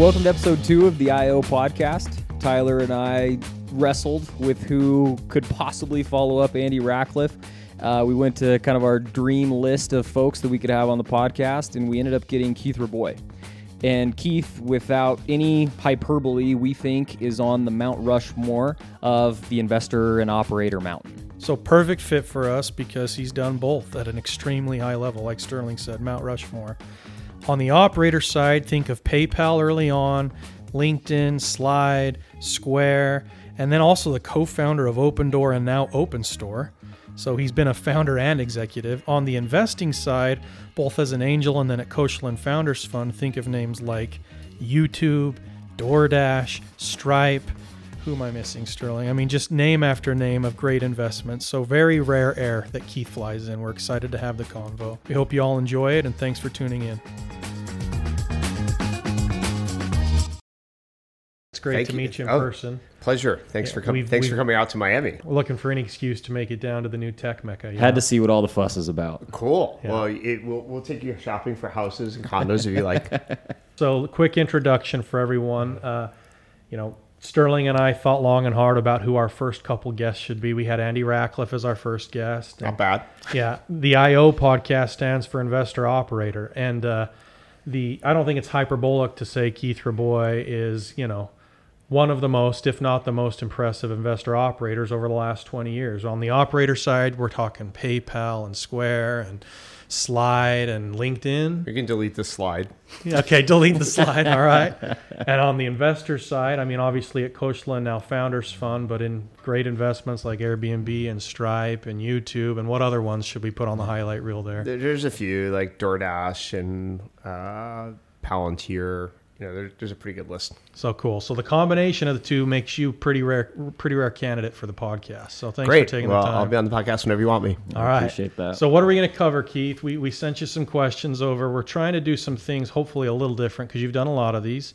welcome to episode two of the IO podcast. Tyler and I wrestled with who could possibly follow up Andy Ratcliffe. Uh, we went to kind of our dream list of folks that we could have on the podcast, and we ended up getting Keith Rabois. And Keith, without any hyperbole, we think is on the Mount Rushmore of the investor and operator mountain. So perfect fit for us because he's done both at an extremely high level, like Sterling said, Mount Rushmore. On the operator side, think of PayPal early on, LinkedIn, Slide, Square, and then also the co-founder of Opendoor and now OpenStore. So he's been a founder and executive. On the investing side, both as an angel and then at Khosla and Founders Fund, think of names like YouTube, DoorDash, Stripe. Who am I missing, Sterling? I mean, just name after name of great investments. So very rare air that Keith flies in. We're excited to have the convo. We hope you all enjoy it, and thanks for tuning in. It's great Thank to you. meet you in Oh. person. Pleasure. Thanks Yeah, for coming. Thanks we've- for coming out to Miami. We're looking for any excuse to make it down to the new tech mecca. you Had know? to see what all the fuss is about. Cool. Yeah. Well, it, we'll we'll take you shopping for houses and condos if you like. So, quick introduction for everyone. Uh, you know, Sterling and I thought long and hard about who our first couple guests should be. We had Andy Ratcliffe as our first guest. Not bad. yeah, the IO podcast stands for Investor Operator, and uh, the I don't think it's hyperbolic to say Keith Rabois is you know one of the most, if not the most impressive investor operators over the last 20 years. On the operator side, we're talking PayPal and Square and Slide and LinkedIn. You can delete the slide. Okay, delete the slide. All right. And on the investor side, I mean, obviously at Khosla and now Founders Fund, but in great investments like Airbnb and Stripe and YouTube, and what other ones should we put on the highlight reel there? There- There's a few like DoorDash and uh, Palantir. You know, there, there's a pretty good list. So cool. So the combination of the two makes you pretty rare, pretty rare candidate for the podcast. So thanks Great. for taking well, the time. I'll be on the podcast whenever you want me. All right. Appreciate that. So what are we going to cover, Keith? We we sent you some questions over. We're trying to do some things, hopefully a little different, because you've done a lot of these.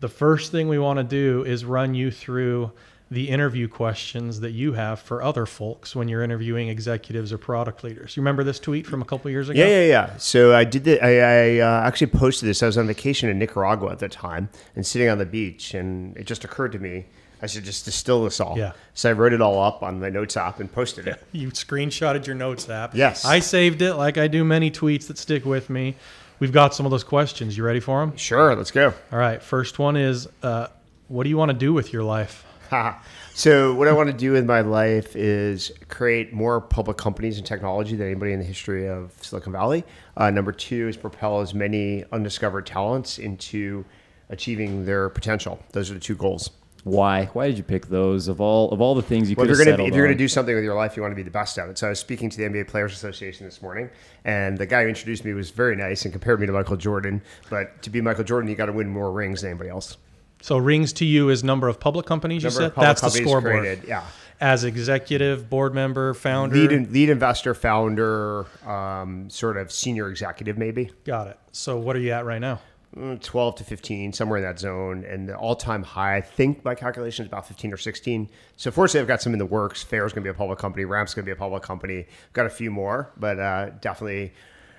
The first thing we want to do is run you through the interview questions that you have for other folks when you're interviewing executives or product leaders. You remember this tweet from a couple years ago? Yeah, yeah, yeah. So I did the, I, I uh, actually posted this. I was on vacation in Nicaragua at the time and sitting on the beach, and it just occurred to me I should just distill this all. Yeah. So I wrote it all up on my notes app and posted it. You screenshotted your notes app. Yes. I saved it like I do many tweets that stick with me. We've got some of those questions. You ready for them? Sure, let's go. All right. First one is, uh, what do you want to do with your life? so what I want to do with my life is create more public companies and technology than anybody in the history of Silicon Valley. Uh, number two is propel as many undiscovered talents into achieving their potential. Those are the two goals. Why? Why did you pick those of all of all the things you Well, could if you're gonna if you're gonna do something with your life, you want to be the best at it. So I was speaking to the NBA Players Association this morning, and the guy who introduced me was very nice and compared me to Michael Jordan. But to be Michael Jordan, you got to win more rings than anybody else. So rings to you is number of public companies. Number you said that's the scoreboard. created, yeah. As executive, board member, founder. Lead in, lead investor, founder, um, sort of senior executive, maybe. Got it. So what are you at right now? Mm, 12 to 15, somewhere in that zone. And the all time high, I think by calculation, is about 15 or 16. So, fortunately, I've got some in the works. Faire's going to be a public company. Ramp's going to be a public company. I've Got a few more, but uh, definitely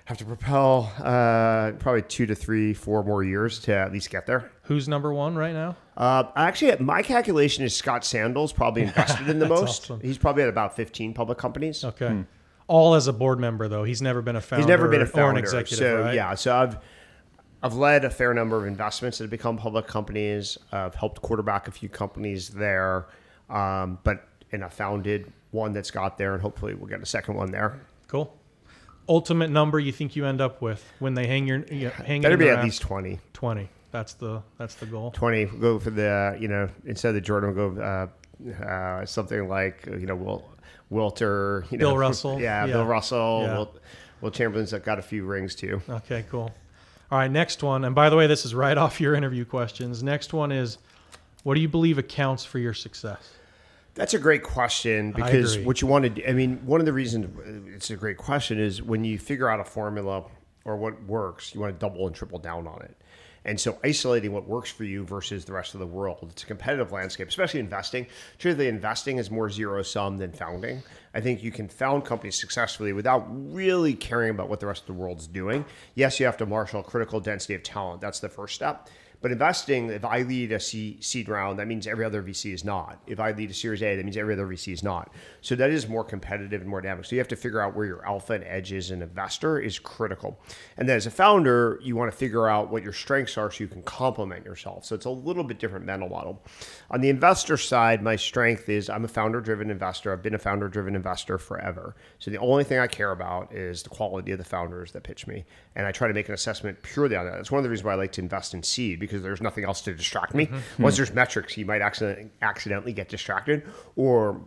have to propel uh, probably two to three, four more years to at least get there. Who's number one right now? Uh, actually, my calculation is Scott Sandell probably invested in the most. awesome. He's probably at about 15 public companies. Okay. All as a board member though. He's never been a founder. He's never been a or an executive. so right? yeah, so I've I've led a fair number of investments that have become public companies. I've helped quarterback a few companies there, um, but and I founded one that's got there, and hopefully we'll get a second one there. Cool. Ultimate number you think you end up with when they hang your you know, hang Better be at least 20. twenty. That's the that's the goal. 20. We'll go for the, you know, instead of the Jordan, we'll go uh, uh, something like, you know, Will, Wilter. You Bill know, Russell. Yeah, Yeah. Bill Russell. Yeah. Will, Wilt Chamberlain's got a few rings too. Okay, cool. All right, next one. And by the way, this is right off your interview questions. Next one is what do you believe accounts for your success? That's a great question because what you want to do, I mean, one of the reasons it's a great question is when you figure out a formula or what works, you want to double and triple down on it. And so isolating what works for you versus the rest of the world, it's a competitive landscape, especially investing. Truthfully, investing is more zero sum than founding. I think you can found companies successfully without really caring about what the rest of the world's doing. Yes, you have to marshal critical density of talent. That's the first step. But investing, if I lead a seed round, that means every other VC is not. If I lead a Series A, that means every other VC is not. So that is more competitive and more dynamic. So you have to figure out where your alpha and edge is. An investor is critical, and then as a founder, you want to figure out what your strengths are so you can complement yourself. So it's a little bit different mental model. On the investor side, my strength is I'm a founder-driven investor. I've been a founder-driven investor forever. So the only thing I care about is the quality of the founders that pitch me, and I try to make an assessment purely on that. That's one of the reasons why I like to invest in seed because there's nothing else to distract me. Mm-hmm. Once there's metrics, you might accidentally accidentally get distracted, or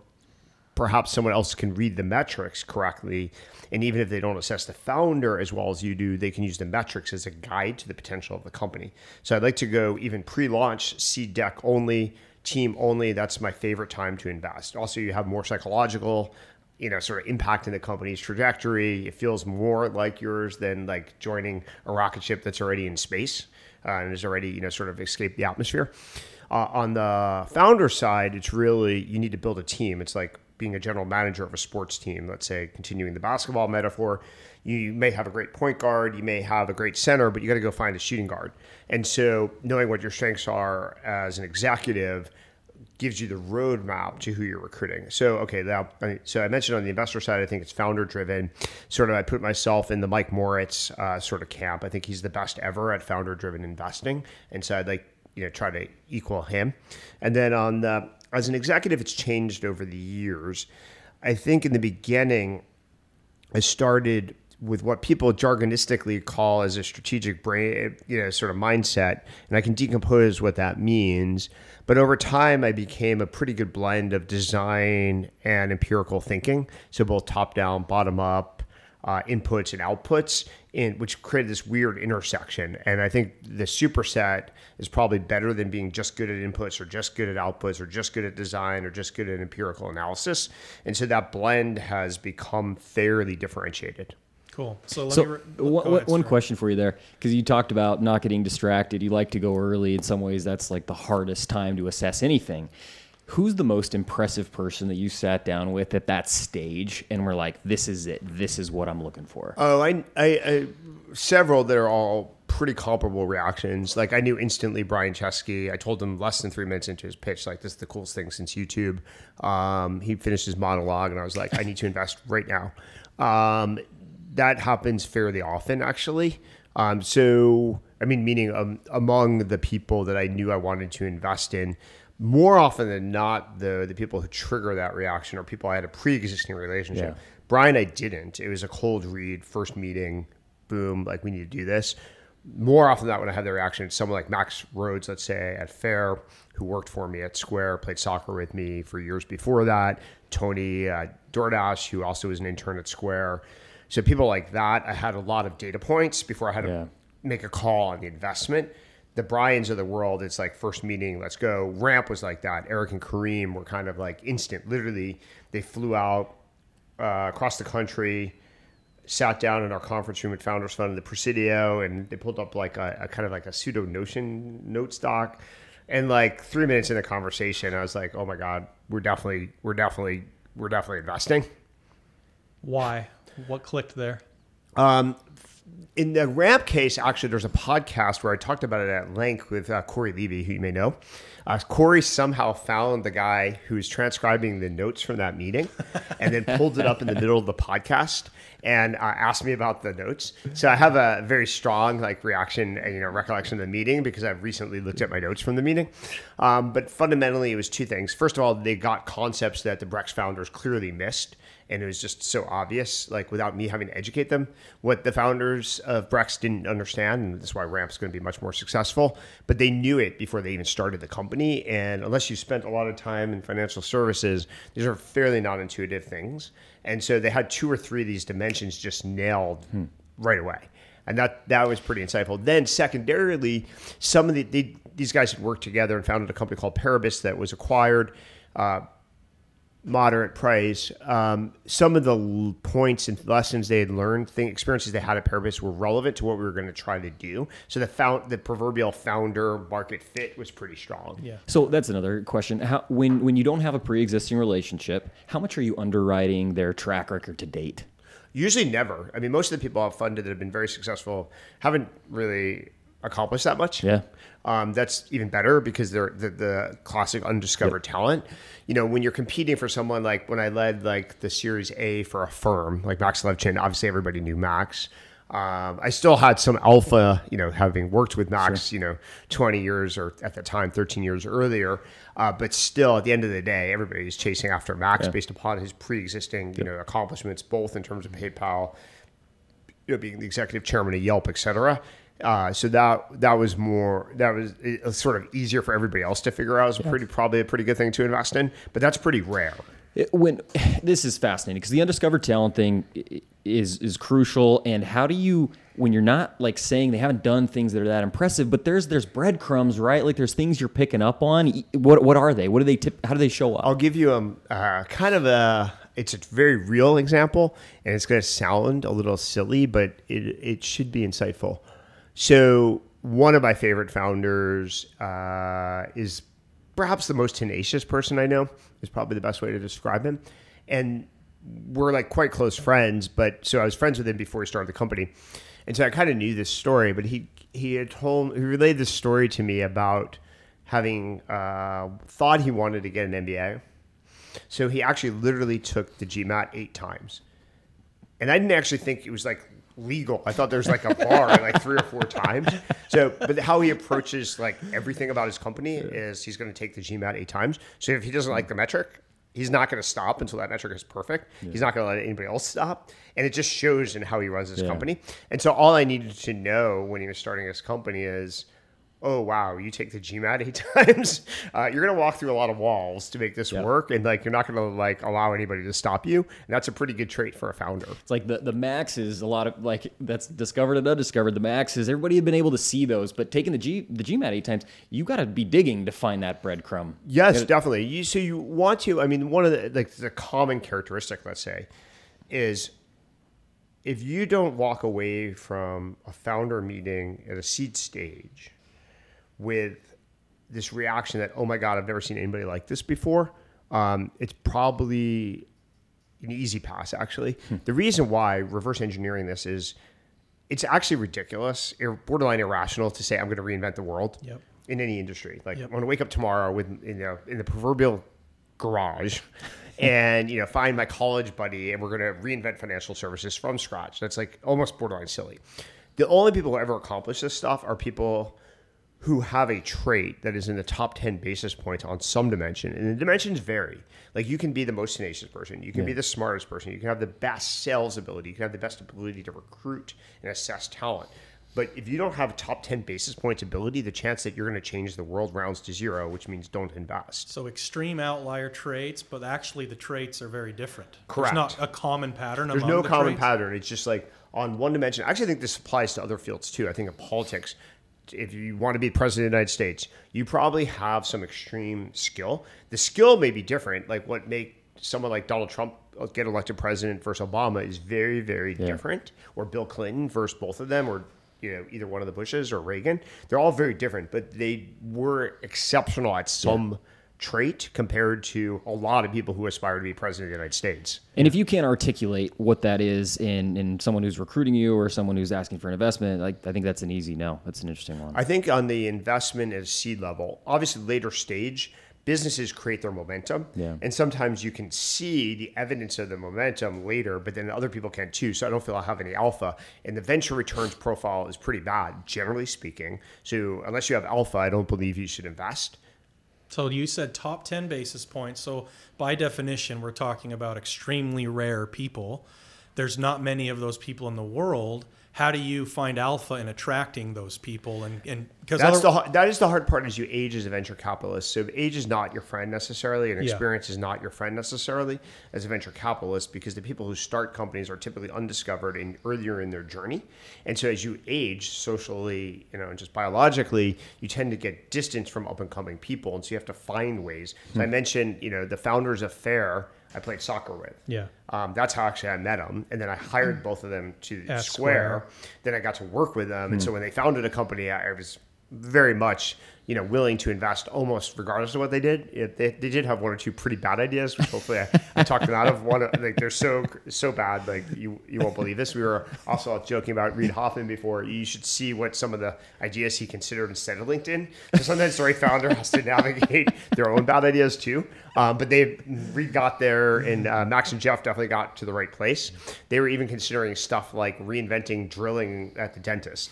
perhaps someone else can read the metrics correctly. And even if they don't assess the founder as well as you do, they can use the metrics as a guide to the potential of the company. So I'd like to go even pre launch, seed deck only, team only. That's my favorite time to invest. Also, you have more psychological. You know, sort of impact in the company's trajectory. It feels more like yours than like joining a rocket ship that's already in space and has already, you know, sort of escaped the atmosphere. Uh, on the founder side, it's really you need to build a team. It's like being a general manager of a sports team. Let's say, continuing the basketball metaphor, you may have a great point guard, you may have a great center, but you got to go find a shooting guard. And so, knowing what your strengths are as an executive gives you the roadmap to who you're recruiting. So, okay, now, so I mentioned on the investor side, I think it's founder driven. Sort of, I put myself in the Mike Moritz uh, sort of camp. I think he's the best ever at founder driven investing, and so I'd like you know try to equal him. And then on the as an executive, it's changed over the years. I think in the beginning, I started with what people jargonistically call as a strategic brain, you know, sort of mindset, and I can decompose what that means. But over time, I became a pretty good blend of design and empirical thinking. So both top down, bottom up, uh, inputs and outputs, in which created this weird intersection. And I think the superset is probably better than being just good at inputs or just good at outputs or just good at design or just good at empirical analysis. And so that blend has become fairly differentiated. Cool. So let So me. Re- one, ahead, one question for you there, because you talked about not getting distracted. You like to go early. In some ways, that's like the hardest time to assess anything. Who's the most impressive person that you sat down with at that stage and were like, "This is it. This is what I'm looking for." Oh, I, I, I several that are all pretty comparable reactions. Like I knew instantly Brian Chesky. I told him less than three minutes into his pitch, like this is the coolest thing since YouTube. Um, he finished his monologue, and I was like, I need to invest right now. Um, that happens fairly often, actually. Um, so, I mean, meaning um, among the people that I knew I wanted to invest in, more often than not, the the people who trigger that reaction are people I had a pre-existing relationship. Yeah. Brian, I didn't. It was a cold read, first meeting, boom, like we need to do this. More often than not, when I had the reaction, it's someone like Max Rhodes, let's say at Faire, who worked for me at Square, played soccer with me for years before that. Tony uh, DoorDash, who also was an intern at Square. So people like that, I had a lot of data points before I had to Yeah. make a call on the investment. The Brians of the world, it's like first meeting, let's go. Ramp was like that. Eric and Karim were kind of like instant. Literally, they flew out uh, across the country, sat down in our conference room at Founders Fund in the Presidio, and they pulled up like a, a kind of like a pseudo Notion note stock. And like three minutes in the conversation, I was like, "Oh my god, we're definitely, we're definitely, we're definitely investing." Why? What clicked there? Um, in the ramp case, actually, there's a podcast where I talked about it at length with uh, Cory Levy, who you may know. Uh, Cory somehow found the guy who's transcribing the notes from that meeting, and then pulled it up in the middle of the podcast and uh, asked me about the notes. So I have a very strong like reaction and you know recollection of the meeting because I've recently looked at my notes from the meeting. Um, but fundamentally, it was two things. First of all, they got concepts that the Brex founders clearly missed and it was just so obvious, like without me having to educate them, what the founders of Brex didn't understand, and that's why Ramp's going to be much more successful. But they knew it before they even started the company, and unless you spent a lot of time in financial services, these are fairly non-intuitive things, and so they had two or three of these dimensions just nailed right away. And that, that was pretty insightful. Then, secondarily, some of the they, these guys had worked together and founded a company called Paribus that was acquired. Uh, moderate price. Um, some of the l- points and lessons they had learned, thing, experiences they had at Paribus were relevant to what we were going to try to do. So the found, the proverbial founder market fit was pretty strong. Yeah. So that's another question. How, when when you don't have a pre-existing relationship, how much are you underwriting their track record to date? Usually never. I mean, most of the people I've funded that have been very successful haven't really accomplished that much. Yeah. Um, that's even better because they're the, the classic undiscovered talent. You know, when you're competing for someone like when I led like the Series A for Affirm like Max Levchin, obviously everybody knew Max. Um, I still had some alpha, you know, having worked with Max, you know, 20 years or at the time 13 years earlier. Uh, but still, at the end of the day, everybody's chasing after Max based upon his pre-existing, you know, accomplishments, both in terms of PayPal, you know, being the executive chairman of Yelp, et cetera. Uh, so that that was more that was was sort of easier for everybody else to figure out. It was pretty probably a pretty good thing to invest in, but that's pretty rare. It- when this is fascinating because the undiscovered talent thing is is crucial and how do you when you're not like saying they haven't done things that are that impressive but there's there's breadcrumbs right like there's things you're picking up on what what are they what do they tip how do they show up I'll give you a uh, kind of a it's a very real example, and it's going to sound a little silly, but it it should be insightful. So one of my favorite founders uh, is perhaps the most tenacious person I know. Is probably the best way to describe him, and we're like quite close friends. But so I was friends with him before he started the company, and so I kind of knew this story. But he he had told he relayed this story to me about having uh, thought he wanted to get an MBA. So he actually literally took the GMAT eight times. And I didn't actually think it was like legal. I thought there was like a bar like three or four times. So, but how he approaches like everything about his company is he's going to take the GMAT eight times. So if he doesn't like the metric, he's not going to stop until that metric is perfect. He's not going to let anybody else stop. And it just shows in how he runs his company. And so all I needed to know when he was starting his company is, oh wow, you take the GMAT eight times. Uh, you're gonna walk through a lot of walls to make this work, and like you're not gonna like allow anybody to stop you. And that's a pretty good trait for a founder. it's like the the max is a lot of like that's discovered and undiscovered the max is everybody had been able to see those but taking the g the gmat eight times you got to be digging to find that breadcrumb Yes, definitely. You so you want to. I mean, one of the like the common characteristic, let's say, is if you don't walk away from a founder meeting at a seed stage with this reaction that oh my god, I've never seen anybody like this before, um, it's probably an easy pass. Actually, the reason why reverse engineering this is it's actually ridiculous, borderline irrational to say I'm going to reinvent the world Yep. in any industry. Like Yep. I'm going to wake up tomorrow with you know in the proverbial garage and you know find my college buddy and we're going to reinvent financial services from scratch. That's like almost borderline silly. The only people who ever accomplish this stuff are people who have a trait that is in the top 10 basis points on some dimension. And the dimensions vary. Like you can be the most tenacious person, you can be the smartest person, you can have the best sales ability, you can have the best ability to recruit and assess talent. But if you don't have top 10 basis points ability, the chance that you're going to change the world rounds to zero, which means don't invest. So extreme outlier traits, but actually the traits are very different. Correct. There's not a common pattern. There's among no the common traits. pattern. It's just like on one dimension. I actually think this applies to other fields too. I think in politics, if you want to be president of the United States, you probably have some extreme skill. The skill may be different. Like what make someone like Donald Trump get elected president versus Obama is very, very different. Or Bill Clinton versus both of them, or you know either one of the Bushes or Reagan. They're all very different, but they were exceptional at some. Trait compared to a lot of people who aspire to be president of the United States. And if you can't articulate what that is in, in someone who's recruiting you or someone who's asking for an investment, like I think that's an easy no. That's an interesting one. I think on the investment at seed level, obviously later stage, businesses create their momentum. Yeah. And sometimes you can see the evidence of the momentum later, but then other people can too. So I don't feel I have any alpha. And the venture returns profile is pretty bad, generally speaking. So unless you have alpha, I don't believe you should invest. So you said top 10 basis points. So by definition, we're talking about extremely rare people. There's not many of those people in the world. How do you find alpha in attracting those people? And and because That's the that is the hard part as you age as a venture capitalist. So age is not your friend necessarily, and Yeah. experience is not your friend necessarily as a venture capitalist because the people who start companies are typically undiscovered and earlier in their journey. And so as you age socially, you know, and just biologically, you tend to get distance from up and coming people, and so you have to find ways. So I hmm. mentioned, you know, the founders of Faire. I played soccer with. Yeah. Um, that's how actually I met them, and then I hired both of them to Square. Square. Then I got to work with them, and so when they founded a company, I I was very much you know willing to invest almost regardless of what they did. It, they, they did have one or two pretty bad ideas, which hopefully I, I talked them out of. One like they're so so bad, like you you won't believe this. We were also joking about Reid Hoffman before. You should see what some of the ideas he considered instead of LinkedIn. So sometimes the right founder has to navigate their own bad ideas too. Um, but they Reid got there, and uh, Max and Jeff definitely got to the right place. They were even considering stuff like reinventing drilling at the dentist,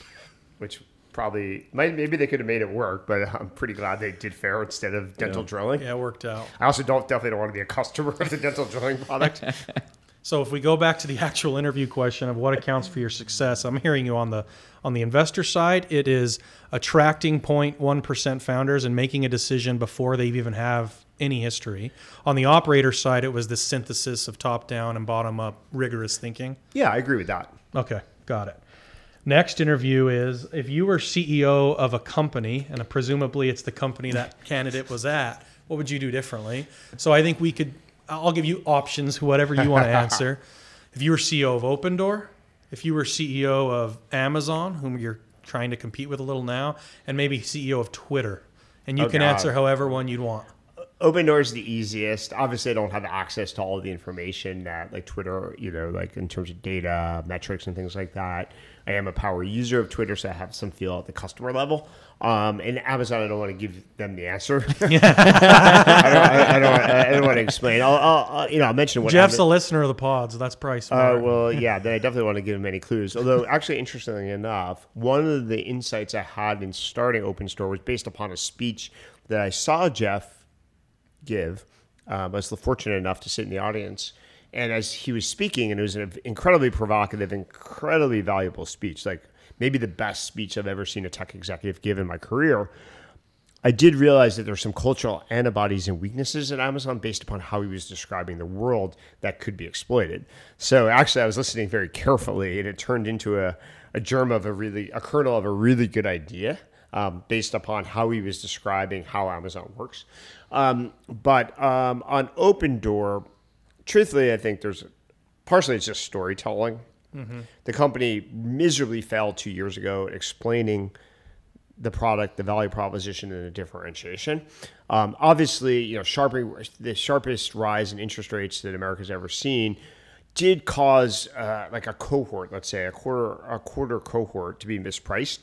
which probably might, maybe they could have made it work, but I'm pretty glad they did Faire instead of dental drilling. Yeah, it worked out. I also don't definitely don't want to be a customer of the dental drilling product. So if we go back to the actual interview question of what accounts for your success, I'm hearing you on the on the investor side, it is attracting 0.1% founders and making a decision before they even have any history. On the operator side, it was the synthesis of top down and bottom up rigorous thinking. yeah, I agree with that. Okay, got it. Next interview is if you were CEO of a company, and presumably it's the company that candidate was at, what would you do differently? So I think we could, I'll give you options, whatever you want to answer. If you were CEO of Opendoor, if you were CEO of Amazon, whom you're trying to compete with a little now, and maybe CEO of Twitter, and you Oh, can God. answer however one you'd want. Opendoor is the easiest. Obviously, I don't have access to all of the information that, like Twitter, you know, like in terms of data, metrics, and things like that. I am a power user of Twitter, so I have some feel at the customer level. Um, and Amazon, I don't want to give them the answer. I, don't, I, I don't. I don't want to explain. I'll, I'll, I'll- you know, I'll mention what Jeff's Amazon- a listener of the pod, so that's probably Uh, well, yeah, then I definitely want to give him any clues. Although, actually, interestingly enough, one of the insights I had in starting OpenStore was based upon a speech that I saw Jeff give. Um, I was fortunate enough to sit in the audience. And as he was speaking, and it was an incredibly provocative, incredibly valuable speech, like maybe the best speech I've ever seen a tech executive give in my career. I did realize that there there's some cultural antibodies and weaknesses at Amazon based upon how he was describing the world that could be exploited. So actually, I was listening very carefully, and it turned into a, a germ of a really a kernel of a really good idea um, based upon how he was describing how Amazon works. Um, but um, on Opendoor, truthfully, I think there's partially it's just storytelling. The company miserably failed two years ago at explaining the product, the value proposition, and the differentiation. Um, obviously, you know, the sharpest rise in interest rates that America's ever seen did cause uh, like a cohort, let's say a quarter a quarter cohort, to be mispriced.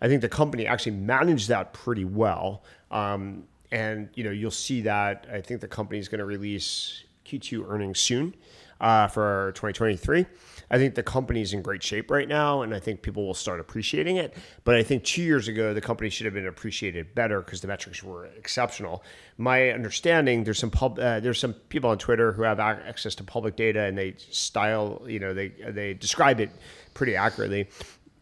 I think the company actually managed that pretty well, um, and you know you'll see that. I think the company is going to release Q2 earnings soon uh, for 2023. I think the company's in great shape right now, and I think people will start appreciating it. But I think two years ago, the company should have been appreciated better because the metrics were exceptional. My understanding, there's some pub, uh, there's some people on Twitter who have access to public data, and they style, you know, they they describe it pretty accurately.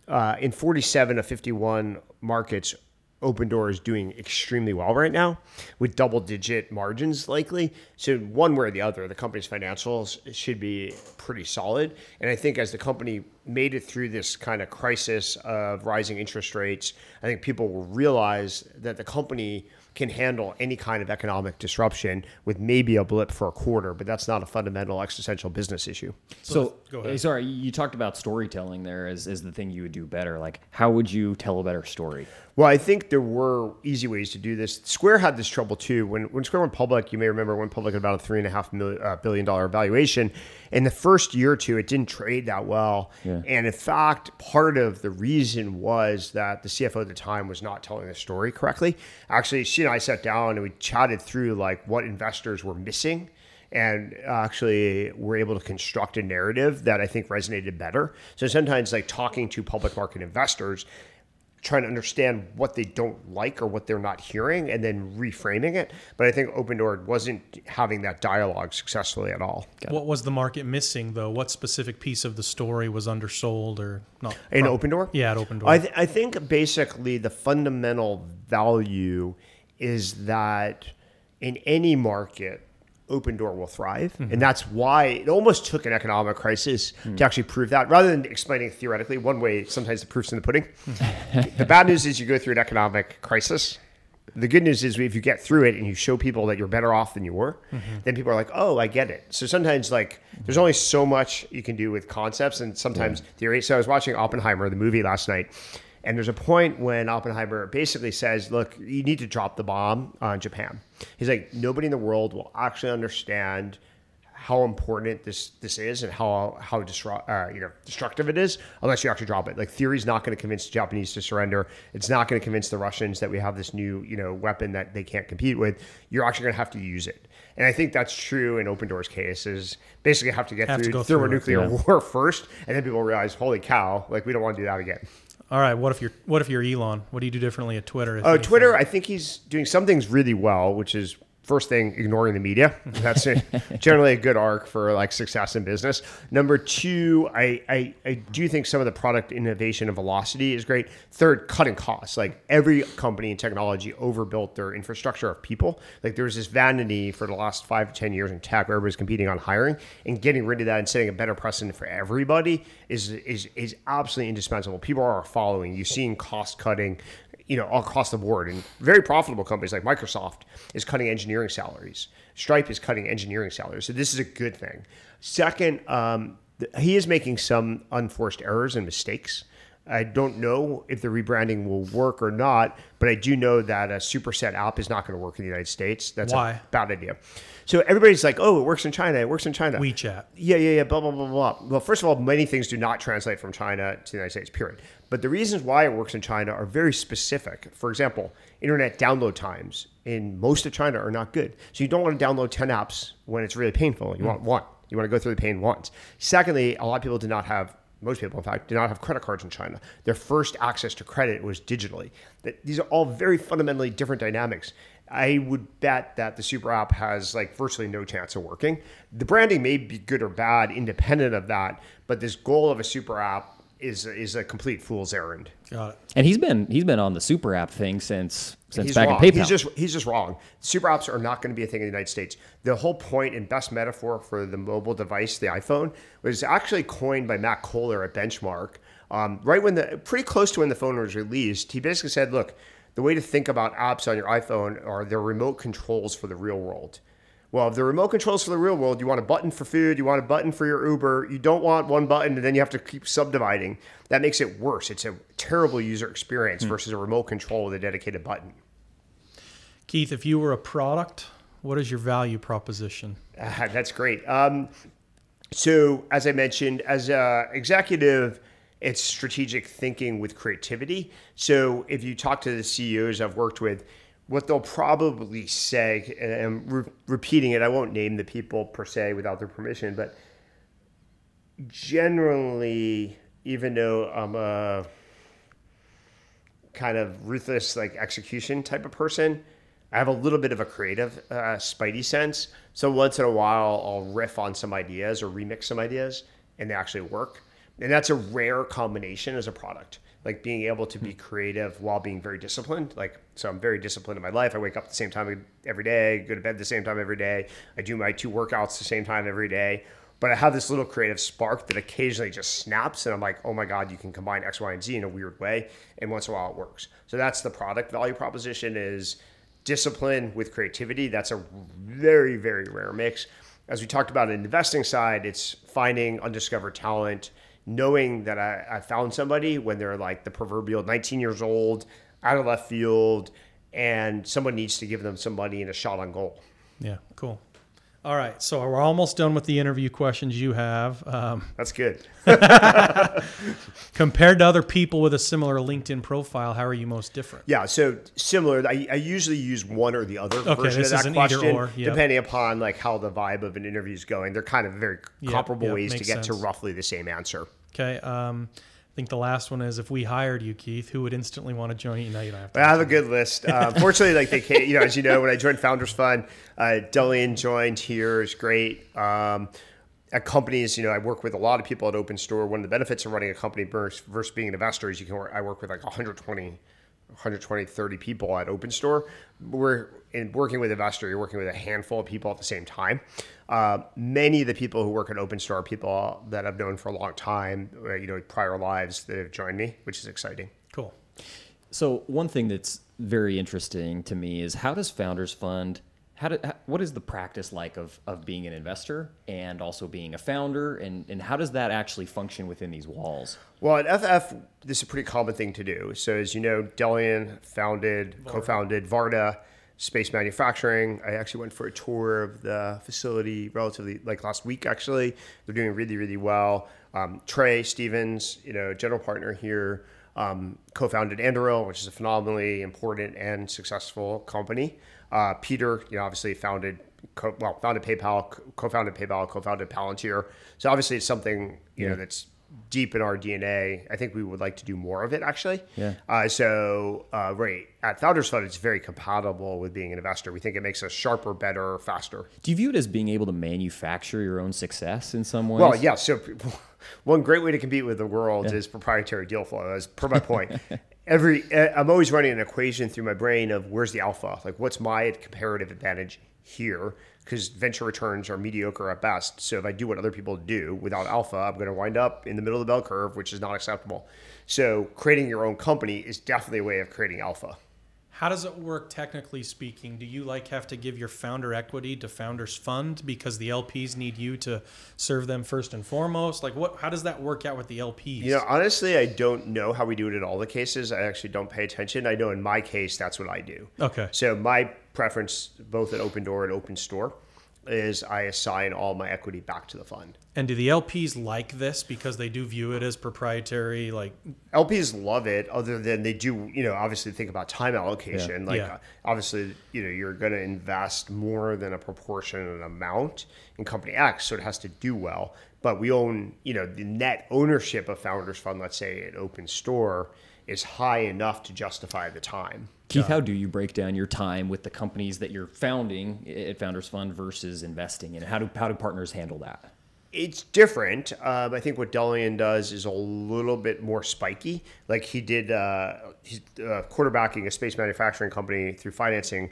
Uh, in 47 of 51 markets, Opendoor is doing extremely well right now with double digit margins likely. So, one way or the other, the company's financials should be pretty solid. And I think as the company made it through this kind of crisis of rising interest rates, I think people will realize that the company can handle any kind of economic disruption with maybe a blip for a quarter, but that's not a fundamental existential business issue. So, go ahead. eh, sorry, you talked about storytelling there as, as the thing you would do better. Like, how would you tell a better story? Well, I think there were easy ways to do this. Square had this trouble too. When when Square went public, you may remember went public at about a three and a half million uh, billion dollar valuation. In the first year or two, it didn't trade that well. Yeah. And in fact, part of the reason was that the CFO at the time was not telling the story correctly. Actually, she and I sat down and we chatted through like what investors were missing and actually were able to construct a narrative that I think resonated better. So sometimes like talking to public market investors, trying to understand what they don't like or what they're not hearing and then reframing it. But I think Opendoor wasn't having that dialogue successfully at all. What was the market missing, though? What specific piece of the story was undersold or not? In Opendoor? Yeah, at Opendoor. I, th- I think basically the fundamental value is that in any market, Opendoor will thrive. And mm-hmm. that's why it almost took an economic crisis to mm. actually prove that. Rather than explaining theoretically, one way, sometimes the proof's in the pudding. the bad news is you go through an economic crisis. The good news is if you get through it and you show people that you're better off than you were, mm-hmm. then people are like, "Oh, I get it." So sometimes like there's only so much you can do with concepts and sometimes theory. So I was watching Oppenheimer, the movie last night, And there's a point when Oppenheimer basically says, look, you need to drop the bomb on Japan. He's like, nobody in the world will actually understand how important this this is and how how disrupt, uh, you know destructive it is unless you actually drop it. Like theory's not going to convince the Japanese to surrender. It's not going to convince the Russians that we have this new you know weapon that they can't compete with. You're actually going to have to use it. And I think that's true in Opendoor's cases. Basically, have to get Have to through a nuclear it, thermonuclear war first, and then people realize, holy cow, like we don't want to do that again. All right. What if you're What if you're Elon? What do you do differently at Twitter? Oh? Twitter, I think he's doing some things really well, which is first thing, ignoring the media. That's generally a good arc for like success in business. Number two, I, I, I do think some of the product innovation and velocity is great. Third, cutting costs. Like every company in technology overbuilt their infrastructure of people. Like there was this vanity for the last five to 10 years in tech where everybody's competing on hiring and getting rid of that and setting a better precedent for everybody is, is, is absolutely indispensable. People are following. You've seen cost cutting you know, all across the board. And very profitable companies like Microsoft is cutting engineering salaries. Stripe is cutting engineering salaries. So this is a good thing. Second, um, he is making some unforced errors and mistakes. I don't know if the rebranding will work or not, but I do know that a superset app is not going to work in the United States. That's Why? a bad idea. So everybody's like, "Oh, it works in China. It works in China." WeChat. Yeah, yeah, yeah, blah, blah, blah, blah. Well, first of all, many things do not translate from China to the United States, period. But the reasons why it works in China are very specific. For example, internet download times in most of China are not good. So you don't want to download 10 apps when it's really painful. You want one. You want to go through the pain once. Secondly, a lot of people do not have most people, in fact, do not have credit cards in China. Their first access to credit was digitally. These are all very fundamentally different dynamics. I would bet that the super app has like virtually no chance of working. The branding may be good or bad, independent of that, but this goal of a super app is is a complete fool's errand. Got it. And he's been he's been on the super app thing since since He's back wrong. in PayPal. He's just he's just wrong. Super apps are not going to be a thing in the United States. The whole point and best metaphor for the mobile device, the iPhone, was actually coined by Matt Cohler at Benchmark. Um, right when the pretty close to when the phone was released, he basically said, "Look, the way to think about apps on your iPhone are their remote controls for the real world." Well, the remote controls for the real world, you want a button for food, you want a button for your Uber, you don't want one button and then you have to keep subdividing. That makes it worse. It's a terrible user experience versus a remote control with a dedicated button. Keith, if you were a product, what is your value proposition? Ah, that's great. Um, so, as I mentioned, as a executive, it's strategic thinking with creativity. So, if you talk to the CEOs I've worked with, what they'll probably say, and I'm re- repeating it, I won't name the people per se without their permission, but generally, even though I'm a kind of ruthless, like execution type of person, I have a little bit of a creative uh, spidey sense. So once in a while, I'll riff on some ideas or remix some ideas, and they actually work. And that's a rare combination as a product, like being able to be hmm. creative while being very disciplined. Like, so I'm very disciplined in my life. I wake up at the same time every day, go to bed at the same time every day. I do my two workouts the same time every day. But I have this little creative spark that occasionally just snaps, and I'm like, oh my God, you can combine X, Y, and Z in a weird way. And once in a while, it works. So that's the product value proposition is discipline with creativity. That's a very, very rare mix. As we talked about in the investing side, it's finding undiscovered talent, knowing that I, I found somebody when they're like the proverbial 19 years old, out of left field, and someone needs to give them some money and a shot on goal. Yeah, cool. All right, so we're almost done with the interview questions you have. Um, That's good. compared to other people with a similar LinkedIn profile, how are you most different? Yeah, so similar. I, I usually use one or the other Okay, version of that question, or, yep. depending upon like how the vibe of an interview is going. They're kind of very Yep, comparable yep, ways to get to roughly the same answer. Okay, um, I think the last one is if we hired you, Keith, who would instantly want to join you? No, you have to. I have a good list. Uh, fortunately, like they can't, you know, as you know, when I joined Founders Fund, uh, Delian joined here is great. Um, at companies, you know, I work with a lot of people at OpenStore. One of the benefits of running a company versus, versus being an investor is you can work, I work with like 120, 120, 30 people at OpenStore. We're in working with investor, you're working with a handful of people at the same time. Uh, many of the people who work at OpenStore are people that I've known for a long time, uh, you know, prior lives that have joined me, which is exciting. Cool. So one thing that's very interesting to me is how does Founders Fund how did how, what is the practice like of of being an investor and also being a founder and and how does that actually function within these walls? Well, at FF, this is a pretty common thing to do. So, as you know, Delian founded, co-founded Varda Space Manufacturing. I actually went for a tour of the facility relatively like last week. Actually, they're doing really, really well. Um, Trae Stephens, you know, general partner here, um, co-founded Anduril, which is a phenomenally important and successful company. Uh, Peter, you know, obviously founded, co- well, founded PayPal, co-founded PayPal, co-founded Palantir. So obviously, it's something you know that's deep in our DNA. I think we would like to do more of it actually. Yeah. Uh, so uh, right at Founders Fund, it's very compatible with being an investor. We think it makes us sharper, better, faster. Do you view it as being able to manufacture your own success in some ways? Well, yeah. So one great way to compete with the world is proprietary deal flow. As per my point, every eh, I'm always running an equation through my brain of where's the alpha, like what's my comparative advantage here, because venture returns are mediocre at best. So if I do what other people do without alpha, I'm going to wind up in the middle of the bell curve, which is not acceptable. So creating your own company is definitely a way of creating alpha. How does it work technically speaking? Do you like have to give your founder equity to Founders Fund because the LPs need you to serve them first and foremost? Like what how does that work out with the LPs? You know, honestly, I don't know how we do it in all the cases. I actually don't pay attention. I know in my case, that's what I do. Okay. So my preference, both at Opendoor and OpenStore, is I assign all my equity back to the fund. And do the LPs like this because they do view it as proprietary like LPs love it, other than they do, you know, obviously think about time allocation. Like, Yeah. uh, obviously, you know, you're going to invest more than a proportionate amount in company X, so it has to do well. But we own, you know, the net ownership of Founders Fund, let's say at Open Store, is high enough to justify the time. Keith, how do you break down your time with the companies that you're founding at Founders Fund versus investing in? How do how do partners handle that? It's different. Um, I think what Delian does is a little bit more spiky. Like he did, uh, he's uh, quarterbacking a space manufacturing company through financing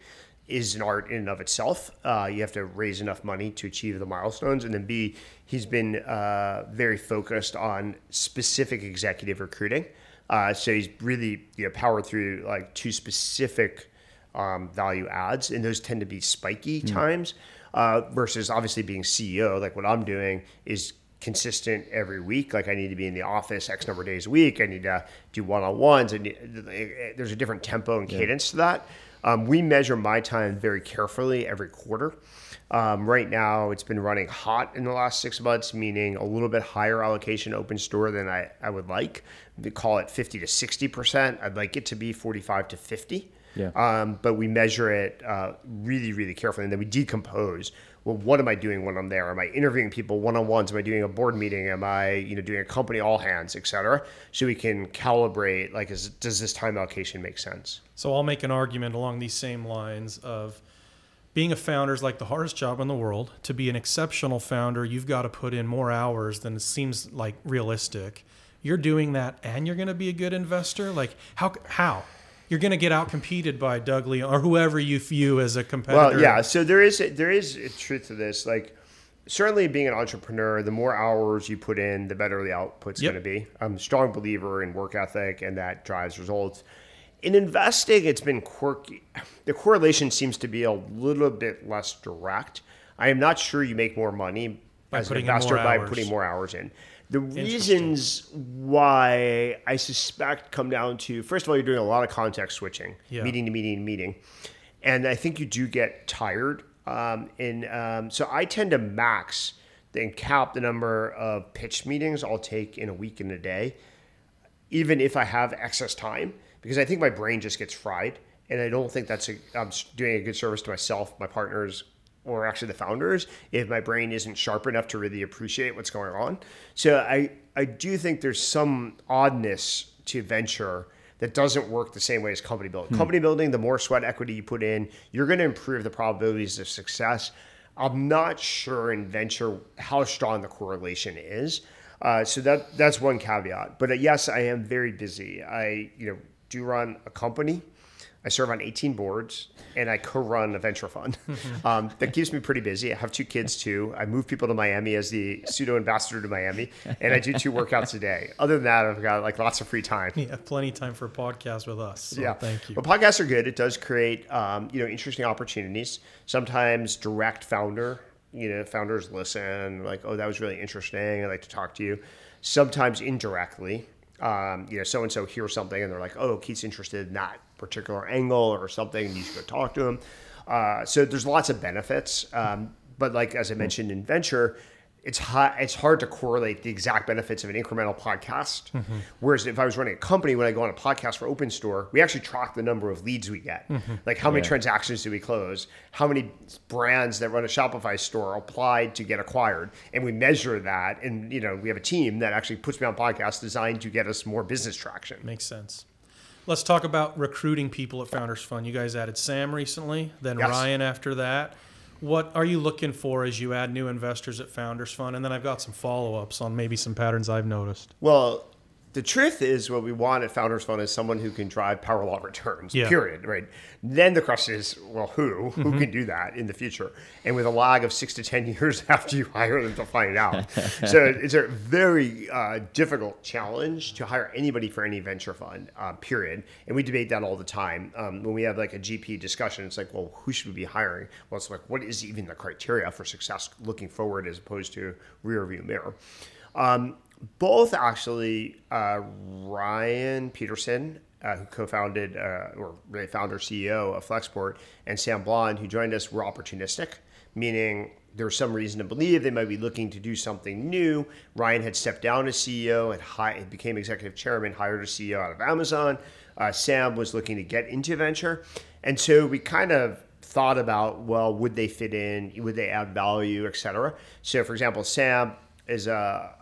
is an art in and of itself. Uh, you have to raise enough money to achieve the milestones, and then B, he's been uh, very focused on specific executive recruiting. Uh, so he's really you know, powered through like two specific um, value adds, and those tend to be spiky times. Uh, versus obviously being CEO, like what I'm doing is consistent every week. Like I need to be in the office X number of days a week. I need to do one on ones, and there's a different tempo and cadence to that. Um, we measure my time very carefully every quarter. Um, right now, it's been running hot in the last six months, meaning a little bit higher allocation OpenStore than I, I would like. We call it 50 to 60%. I'd like it to be 45 to 50. Yeah. Um, but we measure it uh, really, really carefully, and then we decompose. Well, what am I doing when I'm there? Am I interviewing people one on ones? Am I doing a board meeting? Am I, you know, doing a company all hands, et cetera? So we can calibrate. Like, is, does this time allocation make sense? So I'll make an argument along these same lines of being a founder is like the hardest job in the world. To be an exceptional founder, you've got to put in more hours than it seems like realistic. You're doing that and you're going to be a good investor? Like how how? You're going to get out competed by Doug Lee or whoever you view as a competitor. Well, yeah. So there is there is a truth to this. Like, certainly being an entrepreneur, the more hours you put in, the better the output's Yep. going to be. I'm a strong believer in work ethic, and that drives results. In investing, it's been quirky. The correlation seems to be a little bit less direct. I am not sure you make more money By as an putting in investor more by hours. putting more hours in. The reasons why I suspect come down to first of all, you're doing a lot of context switching, Yeah. meeting to meeting to meeting, and I think you do get tired. Um, and um, so I tend to max and cap the number of pitch meetings I'll take in a week and a day, even if I have excess time, because I think my brain just gets fried, and I don't think that's a, I'm doing a good service to myself, my partners, or actually the founders if my brain isn't sharp enough to really appreciate what's going on. So I I do think there's some oddness to venture that doesn't work the same way as company building. Company building, the more sweat equity you put in, you're going to improve the probabilities of success. I'm not sure in venture how strong the correlation is. Uh, so that that's one caveat. But uh, yes, I am very busy. I you know do run a company. I serve on 18 boards and I co-run a venture fund. Um, that keeps me pretty busy. I have two kids too. I move people to Miami as the pseudo ambassador to Miami, and I do two workouts a day. Other than that, I've got like lots of free time. Yeah, plenty of time for a podcast with us. So yeah, thank you. But podcasts are good. It does create um, you know interesting opportunities. Sometimes direct founder, you know, founders listen like, oh, that was really interesting. I'd like to talk to you. Sometimes indirectly, um, you know, so and so hears something and they're like, oh, Keith's interested in that particular angle or something, and you should go talk to him. Uh, so there's lots of benefits. Um, but like as I mentioned in venture, it's hard, it's hard to correlate the exact benefits of an incremental podcast. Mm-hmm. Whereas if I was running a company, when I go on a podcast for OpenStore, we actually track the number of leads we get. Mm-hmm. Like how many Yeah. transactions do we close? How many brands that run a Shopify store applied to get acquired? And we measure that. And, you know, we have a team that actually puts me on podcasts designed to get us more business traction. Makes sense. Let's talk about recruiting people at Founders Fund. You guys added Sam recently, then Yes. Ryan after that. What are you looking for as you add new investors at Founders Fund? And then I've got some follow ups on maybe some patterns I've noticed. Well, the truth is, what we want at Founders Fund is someone who can drive power law returns. Yeah. Period. Right. Then the question is, well, who who can do that in the future? And with a lag of six to ten years after you hire them to find out, so it's a very uh, difficult challenge to hire anybody for any venture fund. Uh, period. And we debate that all the time um, when we have like a GP discussion. It's like, well, who should we be hiring? Well, it's like, what is even the criteria for success looking forward as opposed to rear view mirror? Um, both actually, uh, Ryan Peterson, uh, who co-founded uh, or really founder CEO of Flexport, and Sam Blond, who joined us, were opportunistic, meaning there was some reason to believe they might be looking to do something new. Ryan had stepped down as CEO and hi- became executive chairman, hired a CEO out of Amazon. Uh, Sam was looking to get into venture, and so we kind of thought about well, would they fit in? Would they add value, et cetera? So, for example, Sam is a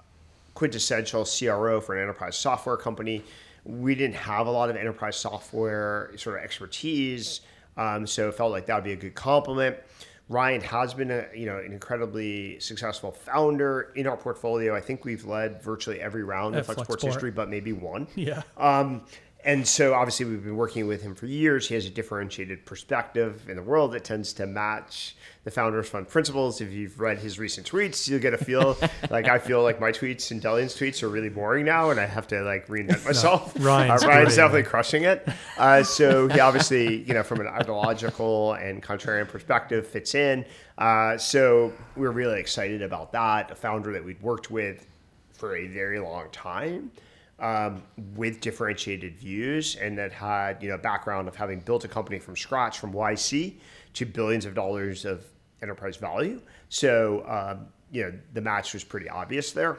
quintessential CRO for an enterprise software company. We didn't have a lot of enterprise software sort of expertise, um, so it felt like that would be a good complement. Ryan has been a you know an incredibly successful founder in our portfolio. I think we've led virtually every round At of Flexport's Flexport. history, but maybe one. Yeah. Um, and so obviously we've been working with him for years. He has a differentiated perspective in the world that tends to match the Founders Fund principles. If you've read his recent tweets, you'll get a feel like I feel like my tweets and Delian's tweets are really boring now, and I have to like reinvent myself. Ryan's uh, Ryan's definitely crushing it. Uh, so he obviously, you know, from an ideological and contrarian perspective, fits in. Uh, so we're really excited about that. A founder that we'd worked with for a very long time um, with differentiated views and that had you know background of having built a company from scratch from YC to billions of dollars of enterprise value. So um, you know the match was pretty obvious there.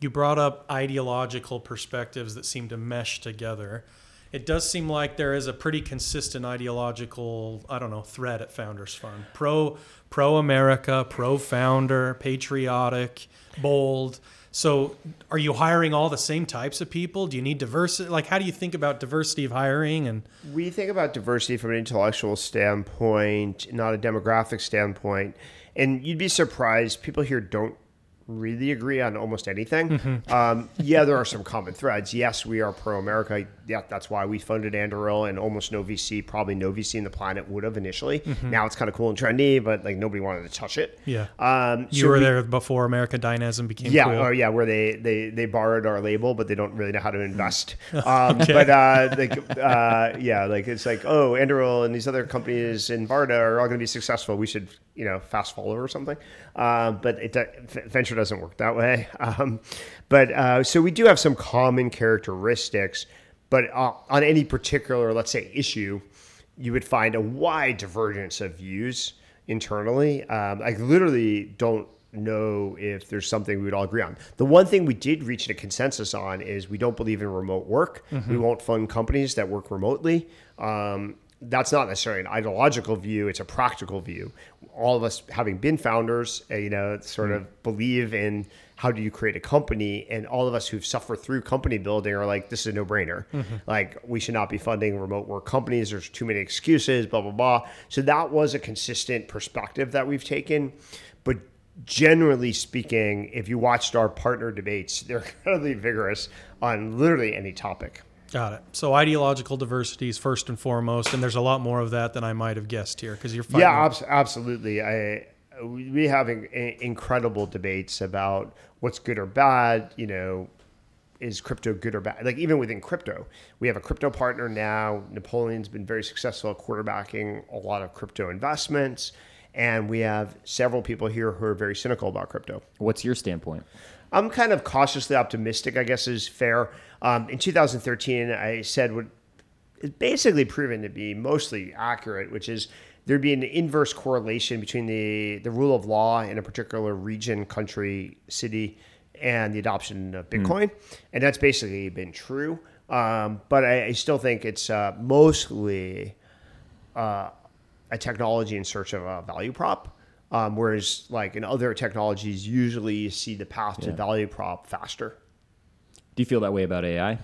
You brought up ideological perspectives that seem to mesh together. It does seem like there is a pretty consistent ideological, I don't know, thread at Founders Fund. Pro pro America, pro founder, patriotic, bold. So, are you hiring all the same types of people? Do you need diversity? Like, how do you think about diversity of hiring? And We think about diversity from an intellectual standpoint, not a demographic standpoint. And you'd be surprised, people here don't really agree on almost anything. Um, yeah, there are some common threads. Yes, we are pro America. Yeah, that's why we funded Anduril and almost no VC, probably no VC in the planet would have initially. Now it's kind of cool and trendy, but like nobody wanted to touch it. yeah, Um, you so were we- there before America Dynamism became yeah, cool. oh yeah, where they, they they borrowed our label, but they don't really know how to invest. Um, But uh, like, uh, yeah, like it's like, oh, Anduril and these other companies in Varda are all going to be successful. We should, you know, fast follow or something. Uh, but it, venture doesn't work that way. Um, but uh, so we do have some common characteristics, but uh, on any particular, let's say, issue, you would find a wide divergence of views internally. Um, I literally don't know if there's something we would all agree on. The one thing we did reach a consensus on is we don't believe in remote work. We won't fund companies that work remotely. Um, that's not necessarily an ideological view; it's a practical view. All of us, having been founders, uh, you know, sort of believe in how do you create a company, and all of us who've suffered through company building are like, this is a no-brainer. Mm-hmm. Like, we should not be funding remote work companies. There's too many excuses, blah blah blah. So that was a consistent perspective that we've taken, but generally speaking, if you watched our partner debates, they're incredibly vigorous on literally any topic. Got it. So ideological diversity is first and foremost, and there's a lot more of that than I might have guessed here because you're fighting. Yeah, abs- absolutely. I we have in- incredible debates about what's good or bad. You know, is crypto good or bad? Like even within crypto, we have a crypto partner now. Napoleon's been very successful at quarterbacking a lot of crypto investments, and we have several people here who are very cynical about crypto. What's your standpoint? I'm kind of cautiously optimistic, I guess is fair. Um, in 2013, I said what is basically proven to be mostly accurate, which is there'd be an inverse correlation between the, the rule of law in a particular region, country, city, and the adoption of Bitcoin. And that's basically been true. Um, but I, I still think it's uh, mostly uh, a technology in search of a value prop. Um, whereas, like in other technologies, usually you see the path to value prop faster. Do you feel that way about AI?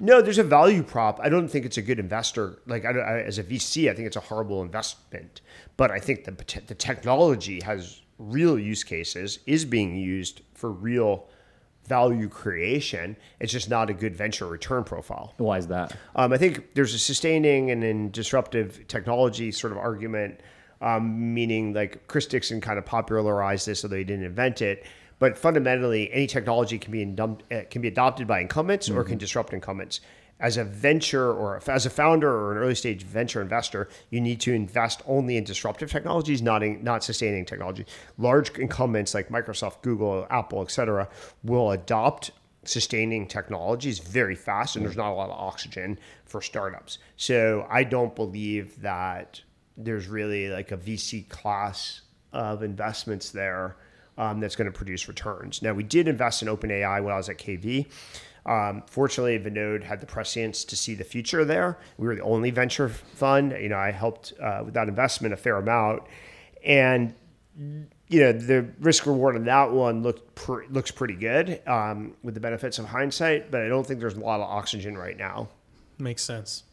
No, there's a value prop. I don't think it's a good investor. Like I, I, as a VC, I think it's a horrible investment. But I think the the technology has real use cases, is being used for real value creation. It's just not a good venture return profile. Why is that? Um, I think there's a sustaining and then disruptive technology sort of argument, um, meaning like Chris Dixon kind of popularized this, although he didn't invent it. But fundamentally, any technology can be indum- uh, can be adopted by incumbents or can disrupt incumbents. As a venture or as a founder or an early stage venture investor, you need to invest only in disruptive technologies, not in, not sustaining technology. Large incumbents like Microsoft, Google, Apple, et cetera, will adopt sustaining technologies very fast, and there's not a lot of oxygen for startups. So I don't believe that there's really like a VC class of investments there um, that's going to produce returns. Now we did invest in OpenAI when I was at KV. Um, fortunately, Vinod had the prescience to see the future there. We were the only venture fund. You know, I helped uh, with that investment a fair amount, and you know the risk reward on that one looked pre- looks pretty good um, with the benefits of hindsight, but I don't think there's a lot of oxygen right now. Makes sense.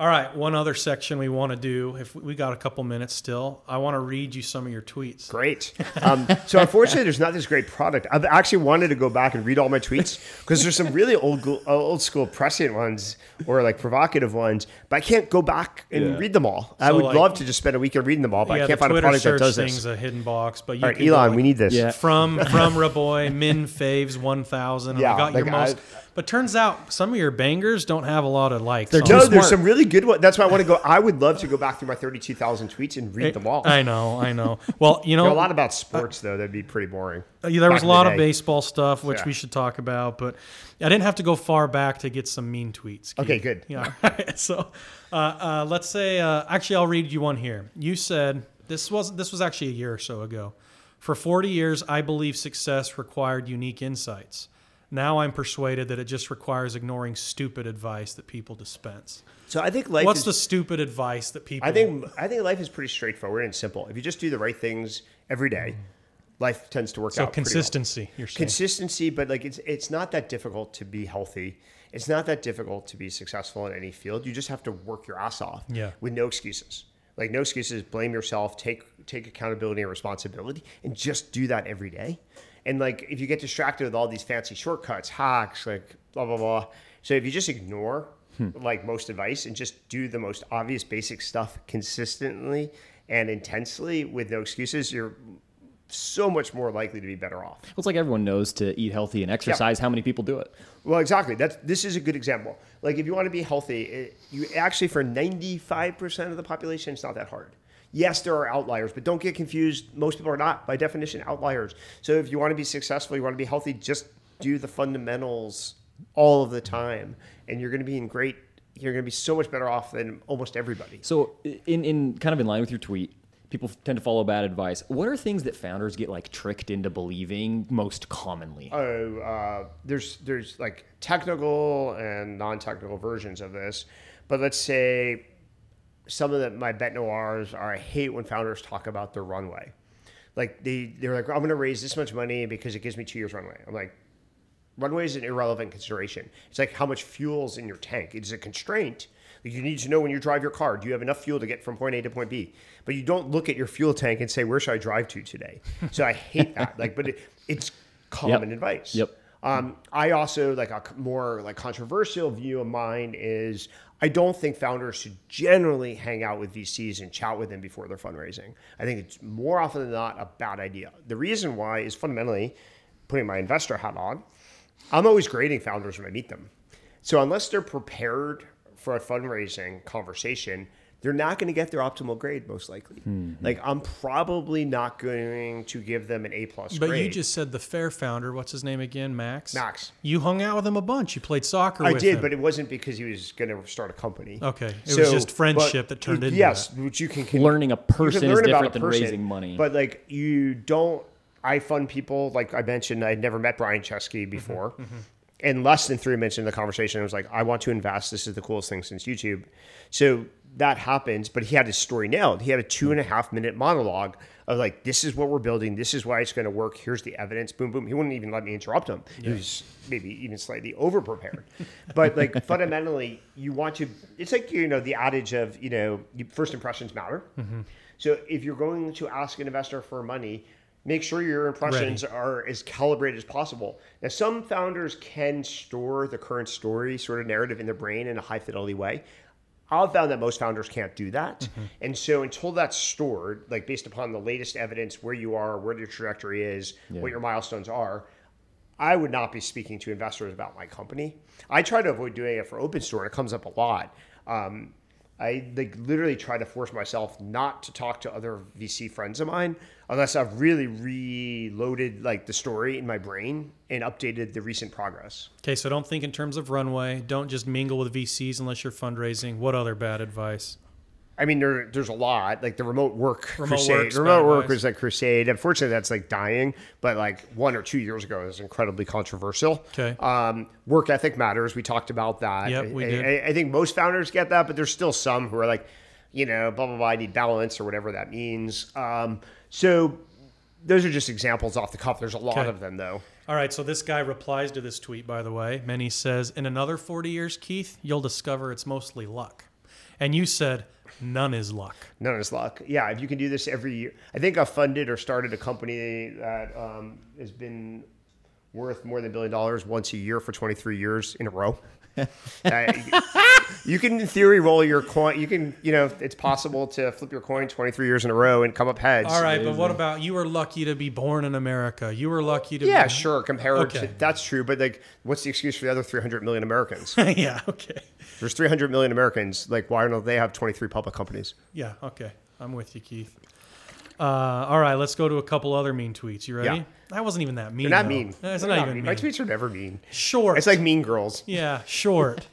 All right, one other section we want to do, if we got a couple minutes still, I want to read you some of your tweets. Great. Um, so unfortunately, there's not this great product. I've actually wanted to go back and read all my tweets because there's some really old uh, old school prescient ones or like provocative ones, but I can't go back and Yeah. read them all. I would like- love to just spend a weekend reading them all, but yeah, I can't the find a product that search does thing's this. a hidden box, but you All right, can Elon, like, we need this. Yeah. from from Rabois Min Faves one thousand. Yeah, I got your like, most, I- but turns out some of your bangers don't have a lot of likes. They're No, too there's some really good ones. That's why I want to go. I would love to go back through my 32,000 tweets and read them all. I know, I know. Well, you know, a lot about sports though. That'd be pretty boring. Uh, yeah, there was a in the lot of baseball stuff, which Yeah. we should talk about, but I didn't have to go far back to get some mean tweets. Keith. Okay, good. Yeah. so, uh, uh, let's say, uh, actually, I'll read you one here. You said this was this was actually a year or so ago. For 40 years, I believe success required unique insights. Now I'm persuaded that it just requires ignoring stupid advice that people dispense. So I think life What's is the stupid advice that people? I think I think life is pretty straightforward and simple. If you just do the right things every day, mm-hmm. life tends to work so out. well. consistency. You're saying. Consistency, but like it's it's not that difficult to be healthy. It's not that difficult to be successful in any field. You just have to work your ass off. Yeah. With no excuses. Like no excuses. Blame yourself. Take take accountability and responsibility, and just do that every day. And like if you get distracted with all these fancy shortcuts, hacks, like blah blah blah. So if you just ignore like most advice and just do the most obvious basic stuff consistently and intensely with no excuses, you're so much more likely to be better off. Well, it's like everyone knows to eat healthy and exercise. How many people do it? Well, exactly. That's this is a good example. Like if you want to be healthy, it, you actually for ninety five percent of the population, it's not that hard. Yes, there are outliers, but don't get confused. Most people are not, by definition, outliers. So if you want to be successful, you want to be healthy, just do the fundamentals all of the time, and you're going to be in great. You're going to be so much better off than almost everybody. So, in, in kind of in line with your tweet, people tend to follow bad advice. What are things that founders get like tricked into believing most commonly? Oh, uh, there's there's like technical and non-technical versions of this, but let's say some of the, my bet noirs are I hate when founders talk about their runway. Like they they're like I'm going to raise this much money because it gives me two years runway. I'm like runway is an irrelevant consideration. It's like how much fuel's in your tank. It's a constraint. Like you need to know when you drive your car, do you have enough fuel to get from point A to point B? But you don't look at your fuel tank and say, where should I drive to today? So I hate that. Like, but it, it's common Yep. advice. Yep. Um, I also like a more like controversial view of mine is I don't think founders should generally hang out with VCs and chat with them before they're fundraising. I think it's more often than not a bad idea. The reason why is fundamentally putting my investor hat on. I'm always grading founders when I meet them. So unless they're prepared for a fundraising conversation, they're not going to get their optimal grade most likely. Like I'm probably not going to give them an A plus But grade. you just said the Faire founder. What's his name again? Max. Max. You hung out with him a bunch. You played soccer. I with did, him. but it wasn't because he was going to start a company. Okay. It was just friendship that turned into yes, that. which you can, can Learning a you can person is learn about different a than person, raising money. But like you don't, I fund people. Like I mentioned, I'd never met Brian Mm-hmm, Chesky before. And less than three minutes in the conversation, I was like, I want to invest. This is the coolest thing since YouTube. So that happens, but he had his story nailed. He had a two and a hmm. half minute monologue of like, this is what we're building. This is why it's going to work. Here's the evidence. Boom, boom. He wouldn't even let me interrupt him. He was maybe even slightly over prepared. but like fundamentally, you want to, it's like, you know, the adage of, you know, first impressions matter. Mm-hmm. So if you're going to ask an investor for money, make sure your impressions are as calibrated as possible. Now, some founders can store the current story sort of narrative in their brain in a high fidelity way. I've found that most founders can't do that. And so until that's stored, like based upon the latest evidence, where you are, where your trajectory is, what your milestones are, I would not be speaking to investors about my company. I try to avoid doing it for OpenStore. It comes up a lot. Um, I like literally try to force myself not to talk to other VC friends of mine unless I've really reloaded like the story in my brain and updated the recent progress. Okay, so don't think in terms of runway. Don't just mingle with VCs unless you're fundraising. What other bad advice? I mean, there, there's a lot like the remote work Remote crusade. work's remote work was like crusade. Unfortunately, that's like dying. But like one or two years ago, it was incredibly controversial. Okay. Um, work ethic matters. We talked about that. Yep, we I, did. I, I think most founders get that, but there's still some who are like, you know, blah blah blah. I need balance or whatever that means. Um, so those are just examples off the cuff. There's a lot Okay. of them though. All right, so this guy replies to this tweet, by the way. Many says, In another 40 years, Keith, you'll discover it's mostly luck. And you said, None is luck. None is luck. Yeah, if you can do this every year, I think I funded or started a company that um, has been worth more than a billion dollars once a year for 23 years in a row. Uh, you can, in theory, roll your coin. You can, you know, it's possible to flip your coin 23 years in a row and come up heads. All right, but what about you were lucky to be born in America? You were lucky to Yeah, be. sure. Compared Okay. to that's true, but like, what's the excuse for the other 300 million Americans? yeah, okay. There's 300 million Americans. Like, why don't they have 23 public companies? Yeah, okay. I'm with you, Keith. Uh, all right, let's go to a couple other mean tweets. You ready? Yeah. That wasn't even that mean. They're not though. mean. It's They're not, even mean. My tweets are never mean. Short. It's like Mean Girls. Yeah, short.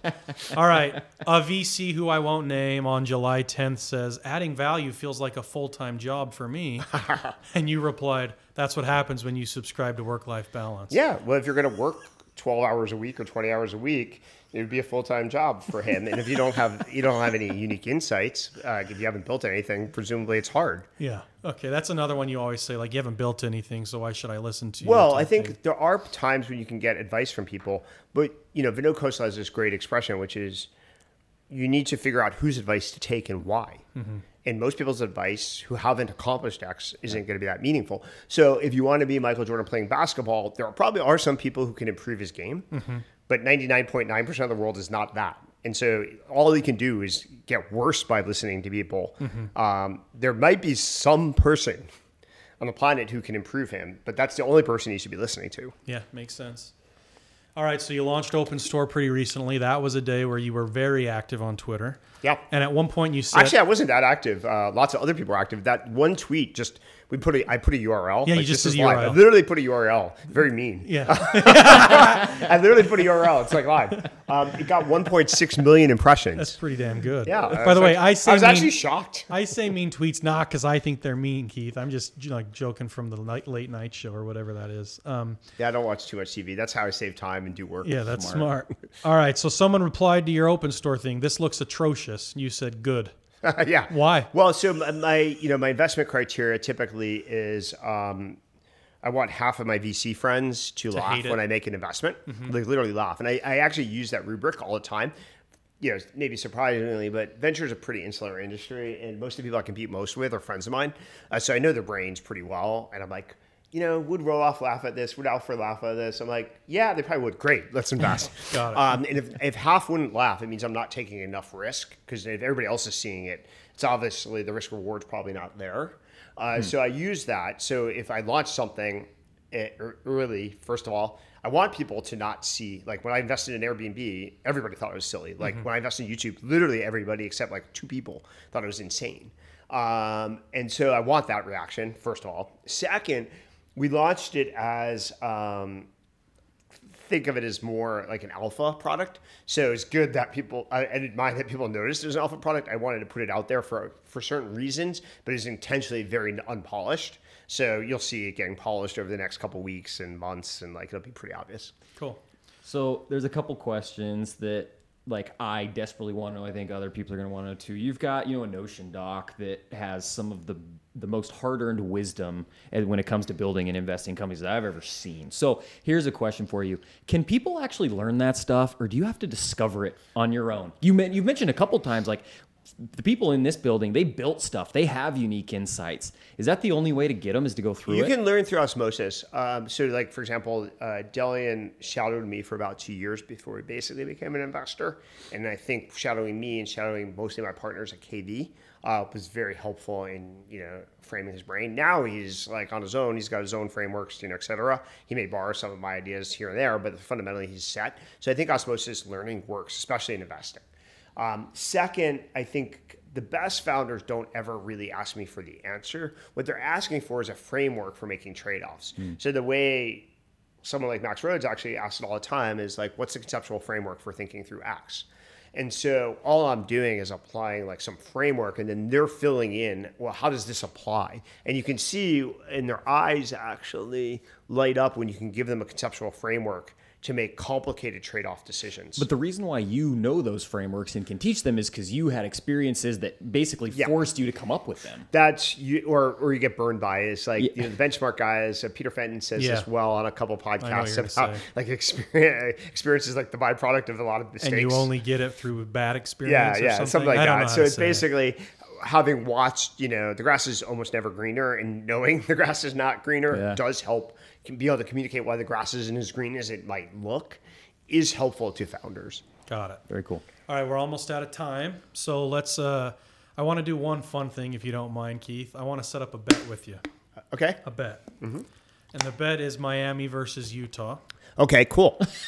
All right. A VC who I won't name on July 10th says, adding value feels like a full time job for me. and you replied, that's what happens when you subscribe to work life balance. Yeah, well, if you're going to work 12 hours a week or 20 hours a week, it would be a full time job for him. and if you don't have you don't have any unique insights, uh, if you haven't built anything, presumably it's hard. Yeah. Okay. That's another one you always say, like, you haven't built anything, so why should I listen to you? Well, I think thing. there are times when you can get advice from people, but you know, Vinod Khosla has this great expression, which is you need to figure out whose advice to take and why. And most people's advice who haven't accomplished X isn't going to be that meaningful. So if you want to be Michael Jordan playing basketball, there probably are some people who can improve his game, but 99.9% of the world is not that. And so all he can do is get worse by listening to people. Um, there might be some person on the planet who can improve him, but that's the only person he should be listening to. Yeah, makes sense. All right. So you launched OpenStore pretty recently. That was a day where you were very active on Twitter. Yeah. And at one point you said, Actually, I wasn't that active. Uh, lots of other people were active. That one tweet just we put a I put a URL. Yeah, you just this is live. URL. I literally put a URL. Very mean. yeah. I literally put a URL. It's like live. Um, it got 1.6 million impressions. That's pretty damn good. yeah. By the way, I say I was mean, actually shocked. I say mean tweets not because I think they're mean, Keith. I'm just like joking from the night, late night show or whatever that is. Um, Yeah, I don't watch too much TV. That's how I save time and do work. yeah, that's smart. All right. So someone replied to your OpenStore thing. This looks atrocious. You said good. yeah. Why? Well, so my- you know my investment criteria typically is um, I want half of my VC friends to, laugh when I make an investment, like literally laugh, and I, I actually use that rubric all the time. You know, maybe surprisingly, but venture is a pretty insular industry, and most of the people I compete most with are friends of mine, uh, so I know their brains pretty well, and I'm like. You know, would Roelof laugh at this? Would Alfred laugh at this? I'm like, yeah, they probably would. Great, let's invest. Got it. Um, and if, if half wouldn't laugh, it means I'm not taking enough risk because if everybody else is seeing it, it's obviously the risk reward's probably not there. Uh, So I use that. So if I launch something eh, ear- early, first of all, I want people to not see like when I invested in Airbnb, everybody thought it was silly. Like when I invested in YouTube, literally everybody except like two people thought it was insane. Um, and so I want that reaction, first of all. Second, we launched it as um, think of it as more like an alpha product. So it's good that people, I, I didn't mind that people noticed it was an alpha product. I wanted to put it out there for, for certain reasons, but it's intentionally very unpolished. So you'll see it getting polished over the next couple weeks and months, and like it'll be pretty obvious. Cool. So there's a couple questions that like I desperately want to know. I think other people are going to want to know too. You've got you know a Notion doc that has some of the the most hard-earned wisdom when it comes to building and investing companies that I've ever seen. So here's a question for you: Can people actually learn that stuff, or do you have to discover it on your own? You men- you've mentioned a couple times like the people in this building they built stuff they have unique insights is that the only way to get them is to go through You it can learn through osmosis. Um, so, like for example, uh, Delian shadowed me for about two years before he basically became an investor, and I think shadowing me and shadowing mostly my partners at KV uh, was very helpful in you know framing his brain. Now he's like on his own. He's got his own frameworks, you know, etc. He may borrow some of my ideas here and there, but fundamentally he's set. So I think osmosis learning works, especially in investing. Um, second, I think the best founders don't ever really ask me for the answer. What they're asking for is a framework for making trade offs. So the way someone like Max Rhodes actually asks it all the time is like, what's the conceptual framework for thinking through X? And so all I'm doing is applying like some framework and then they're filling in, well, how does this apply? And you can see in their eyes actually light up when you can give them a conceptual framework to make complicated trade-off decisions. But the reason why you know those frameworks and can teach them is because you had experiences that basically Yeah. forced you to come up with them. that's you or or you get burned by it. It's like you know, the Benchmark guys. Uh, Peter Fenton says Yeah. this well on a couple podcasts about like experience experiences like the byproduct of a lot of mistakes. And you only get it through bad yeah experience. or yeah something, something, like I that. So it's basically it. Basically having watched you know the grass is almost never greener, and knowing the grass is not greener Yeah. does help. Can be able to communicate why the grass isn't as green as it might look is helpful to founders. Got it. Very cool. All right, we're almost out of time. So let's. uh I want to do one fun thing, if you don't mind, Keith. I want to set up a bet with you. Okay. A bet. Mm-hmm. And the bet is Miami versus Utah. Okay. Cool.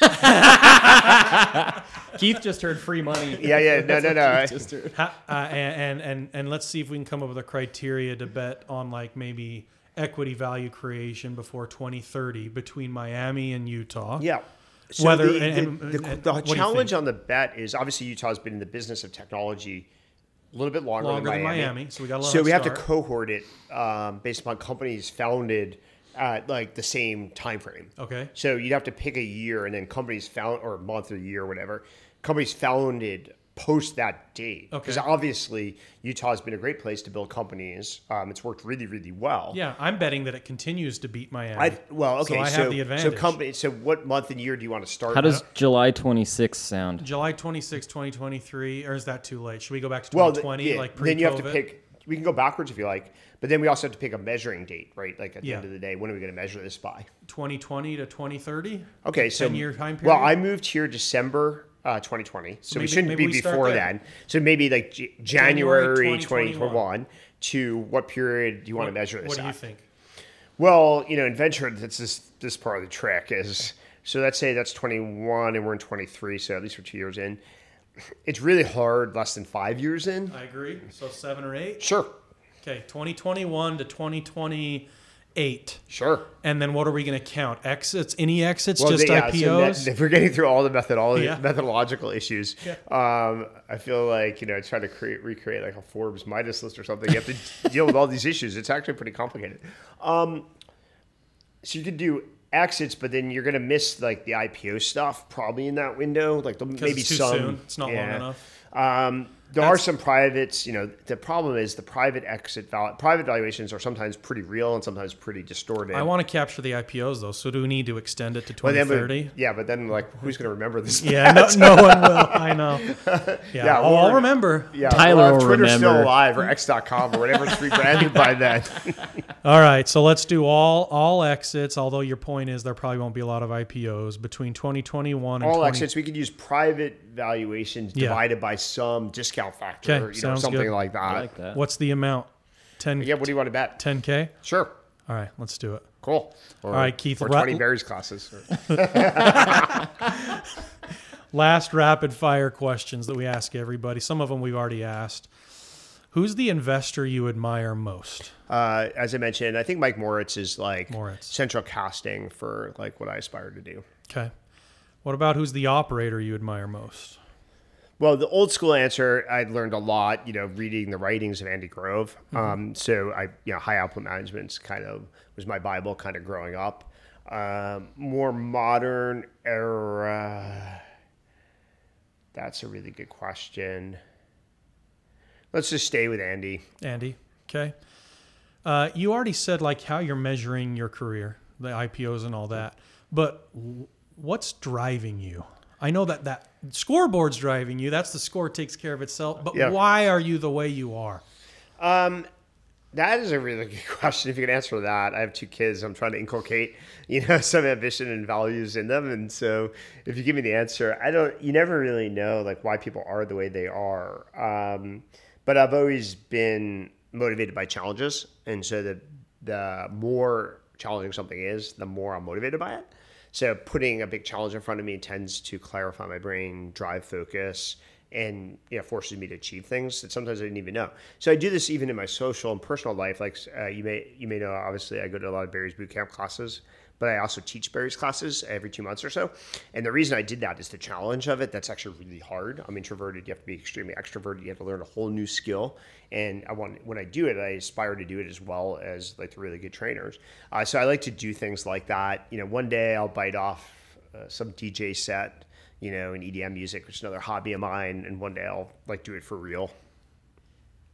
Keith just heard free money. Yeah. Yeah. No. No. No. Just heard. Ha, uh, and, and and and let's see if we can come up with a criteria to bet on like maybe equity value creation before 2030 between Miami and Utah. Yeah. So Whether- the, and- the, and- the, and the what do you challenge think? on the bet is obviously Utah's been in the business of technology a little bit longer, Longer than than Miami. Miami, so we got a little So head we have to cohort it um, based upon companies founded at like the same time frame. Okay. So you'd have to pick a year and then companies found or month or year or whatever. Companies founded post that date. Okay. Because obviously Utah has been a great place to build companies. Um, it's worked really, really well. Yeah, I'm betting that it continues to beat Miami. I, well, okay. So I so, have the advantage. so advantage. company. So what month and year do you want to start? How does July 26th sound? July 26, 2023, or is that too late? Should we go back to well, th- 2020, yeah, like pre-COVID? then you have to pick. We can go backwards if you like, but then we also have to pick a measuring date, right? Like at the Yeah. end of the day, when are we going to measure this by? 2020 to 2030. Okay, so 10 year time period. Well. I moved here December uh, 2020, so, we maybe- shouldn't be we before then. So maybe like J- January January 2021. 2021 to what period do you want to measure this What do you at? think? Well, you know, in venture, that's this this part of the trick is so let's say that's 21 and we're in 23, so at least we're two years in. It's really hard less than five years in. I agree. So seven or eight. Sure, Okay, 2021 to 2028. sure. And then what are we going to count? Exits? Any exits? Well, just yeah, so IPOs? that- if we're getting through all the methodology, Yeah. methodological issues, um, I feel like you know, trying to create recreate like a Forbes Midas list or something. You have to deal with all these issues. It's actually pretty complicated. Um, so you could do exits, but then you're gonna miss like the IPO stuff probably in that window. Like the, maybe some. soon. It's not long enough. Um, there are some privates. You know, the problem is the private exit val- private valuations are sometimes pretty real and sometimes pretty distorted. I want to capture the IPOs though. So do we need to extend it to But then, 2030? yeah, but then like, who's gonna remember this? Yeah, no, no one will. I know. Yeah, Yeah, oh, I'll remember. Yeah, Tyler well, if will Twitter's still alive or X.com or whatever it's rebranded by then. All right, so let's do all all exits. Although your point is there probably won't be a lot of IPOs between 2021 and All 20 exits, we could use private valuations Yeah. divided by some discount factor, Okay, you know, sounds something good. like that. I like that. What's the amount? 10 Yeah, what do you want to bet? 10k. Sure. All right, let's do it. Cool. Or, All right, Keith, Or ra- 20 Barry's classes. Last rapid fire questions that we ask everybody. Some of them we've already asked. Who's the investor you admire most? Uh, as I mentioned, I think Mike Moritz is like Moritz. central casting for like what I aspire to do. Okay. What about who's the operator you admire most? Well, the old school answer, I learned a lot, you know, reading the writings of Andy Grove. Um, so I, you know, high output management's kind of was my Bible kind of growing up. Um, more modern era. That's a really good question. Let's just stay with Andy. Andy. Okay. Uh, you already said like how you're measuring your career, the IPOs and all that. But w- what's driving you? I know that that scoreboard's driving you. That's the score takes care of itself. But Yeah. why are you the way you are? That is a really good question. If you can answer that, I have two kids. I'm trying to inculcate, you know, some ambition and values in them. And so, if you give me the answer, I don't. You never really know like why people are the way they are. Um, but I've always been motivated by challenges, and so the the more challenging something is, the more I'm motivated by it. So putting a big challenge in front of me tends to clarify my brain, drive focus, and you know forces me to achieve things that sometimes I didn't even know. So I do this even in my social and personal life. Like uh, you may you may know, obviously I go to a lot of Barry's boot camp classes, but I also teach Barry's classes every two months or so. And the reason I did that is the challenge of it. That's actually really hard. I'm introverted. You have to be extremely extroverted. You have to learn a whole new skill. And I want when I do it, I aspire to do it as well as like the really good trainers. Uh, so I like to do things like that. You know, one day I'll bite off uh, some DJ set you know, in EDM music, which is another hobby of mine. And one day I'll like do it for real.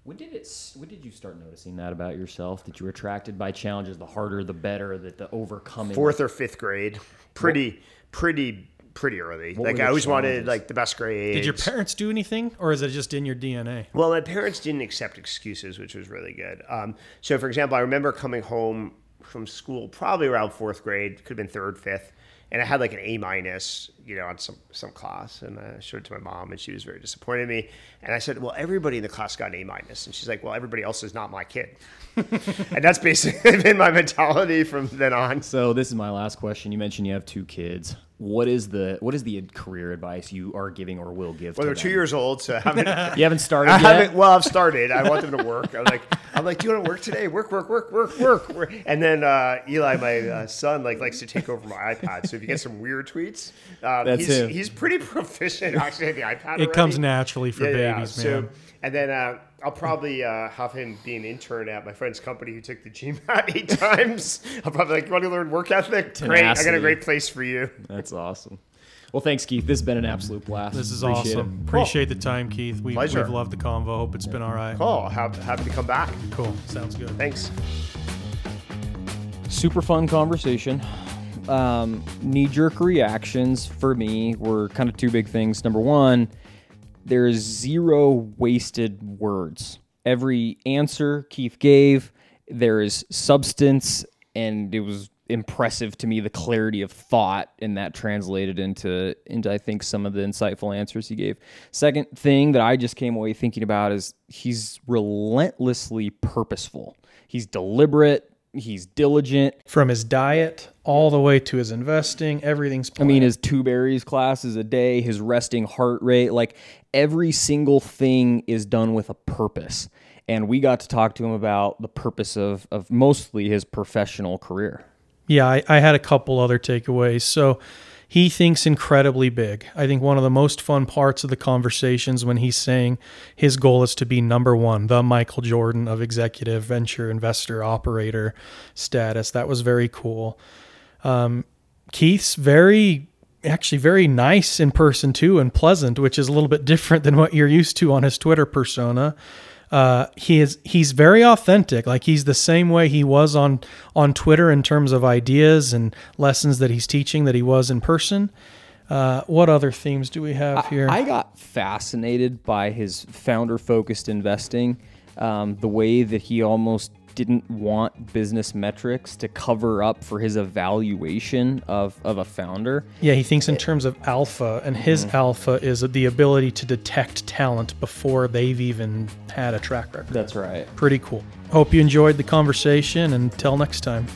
When did it? When did you start noticing that about yourself? That you were attracted by challenges, the harder, the better. That the overcoming. Fourth or fifth grade, pretty, pretty, pretty early. What Like I the always wanted like the best grades. Did your parents do anything, or is it just in your DNA? Well, my parents didn't accept excuses, which was really good. Um, so, for example, I remember coming home from school probably around fourth grade, could have been third, fifth, and I had like an A minus, you know, on some some class, and I showed it to my mom, and she was very disappointed in me. And I said, "Well, everybody in the class got an A minus," and she's like, "Well, everybody else is not my kid," and that's basically been my mentality from then on. So this is my last question. You mentioned you have two kids. What is the what is the career advice you are giving or will give? Well, to they're two years old, so I haven't. You haven't started I yet. haven't. Well, I've started. I want them to work. I'm like, I'm like, do you want to work today? Work, work, work, work, work. work. And then uh, Eli, my uh, son, like likes to take over my iPad. So if you get some weird tweets, um, That's he's, him. he's pretty proficient actually at the iPad. It comes naturally for Yeah, yeah, babies, So, man. and then uh, I'll probably uh, have him be an intern at my friend's company who took the GMAT eight times. I'll probably like, you want to learn work ethic? Great, I got a great place for you. That's awesome. Well, thanks, Keith. This has been an absolute blast. This is Appreciate awesome. it. Appreciate the time, Keith. We, Pleasure. we've loved the convo. Hope it's been all right. Cool. Happy, happy to come back. Cool. Sounds good. Thanks. super fun conversation. Um, Knee jerk reactions for me were kind of two big things. Number one, there's zero wasted words. Every answer Keith gave, there is substance, and it was impressive to me the clarity of thought and that translated into into I think some of the insightful answers he gave. Second thing that I just came away thinking about is he's relentlessly purposeful. He's deliberate, he's diligent, From his diet all the way to his investing, everything's. I mean, his two Barry's classes a day, his resting heart rate, like every single thing is done with a purpose. And we got to talk to him about the purpose of, of mostly his professional career. Yeah, I, I had a couple other takeaways. So he thinks incredibly big. I think one of the most fun parts of the conversations when he's saying his goal is to be number one, the Michael Jordan of executive venture investor operator status. That was very cool. Um, Keith's very actually very nice in person too and pleasant, which is a little bit different than what you're used to on his Twitter persona. Uh, he is he's very authentic. Like he's the same way he was on on Twitter in terms of ideas and lessons that he's teaching that he was in person. Uh, what other themes do we have here? I got fascinated by his founder focused investing. um, the way that he almost didn't want business metrics to cover up for his evaluation of, of a founder. Yeah, he thinks in eh, terms of alpha, and his mm-hmm. alpha is the ability to detect talent before they've even had a track record. That's right. Pretty cool. Hope you enjoyed the conversation, and until next time.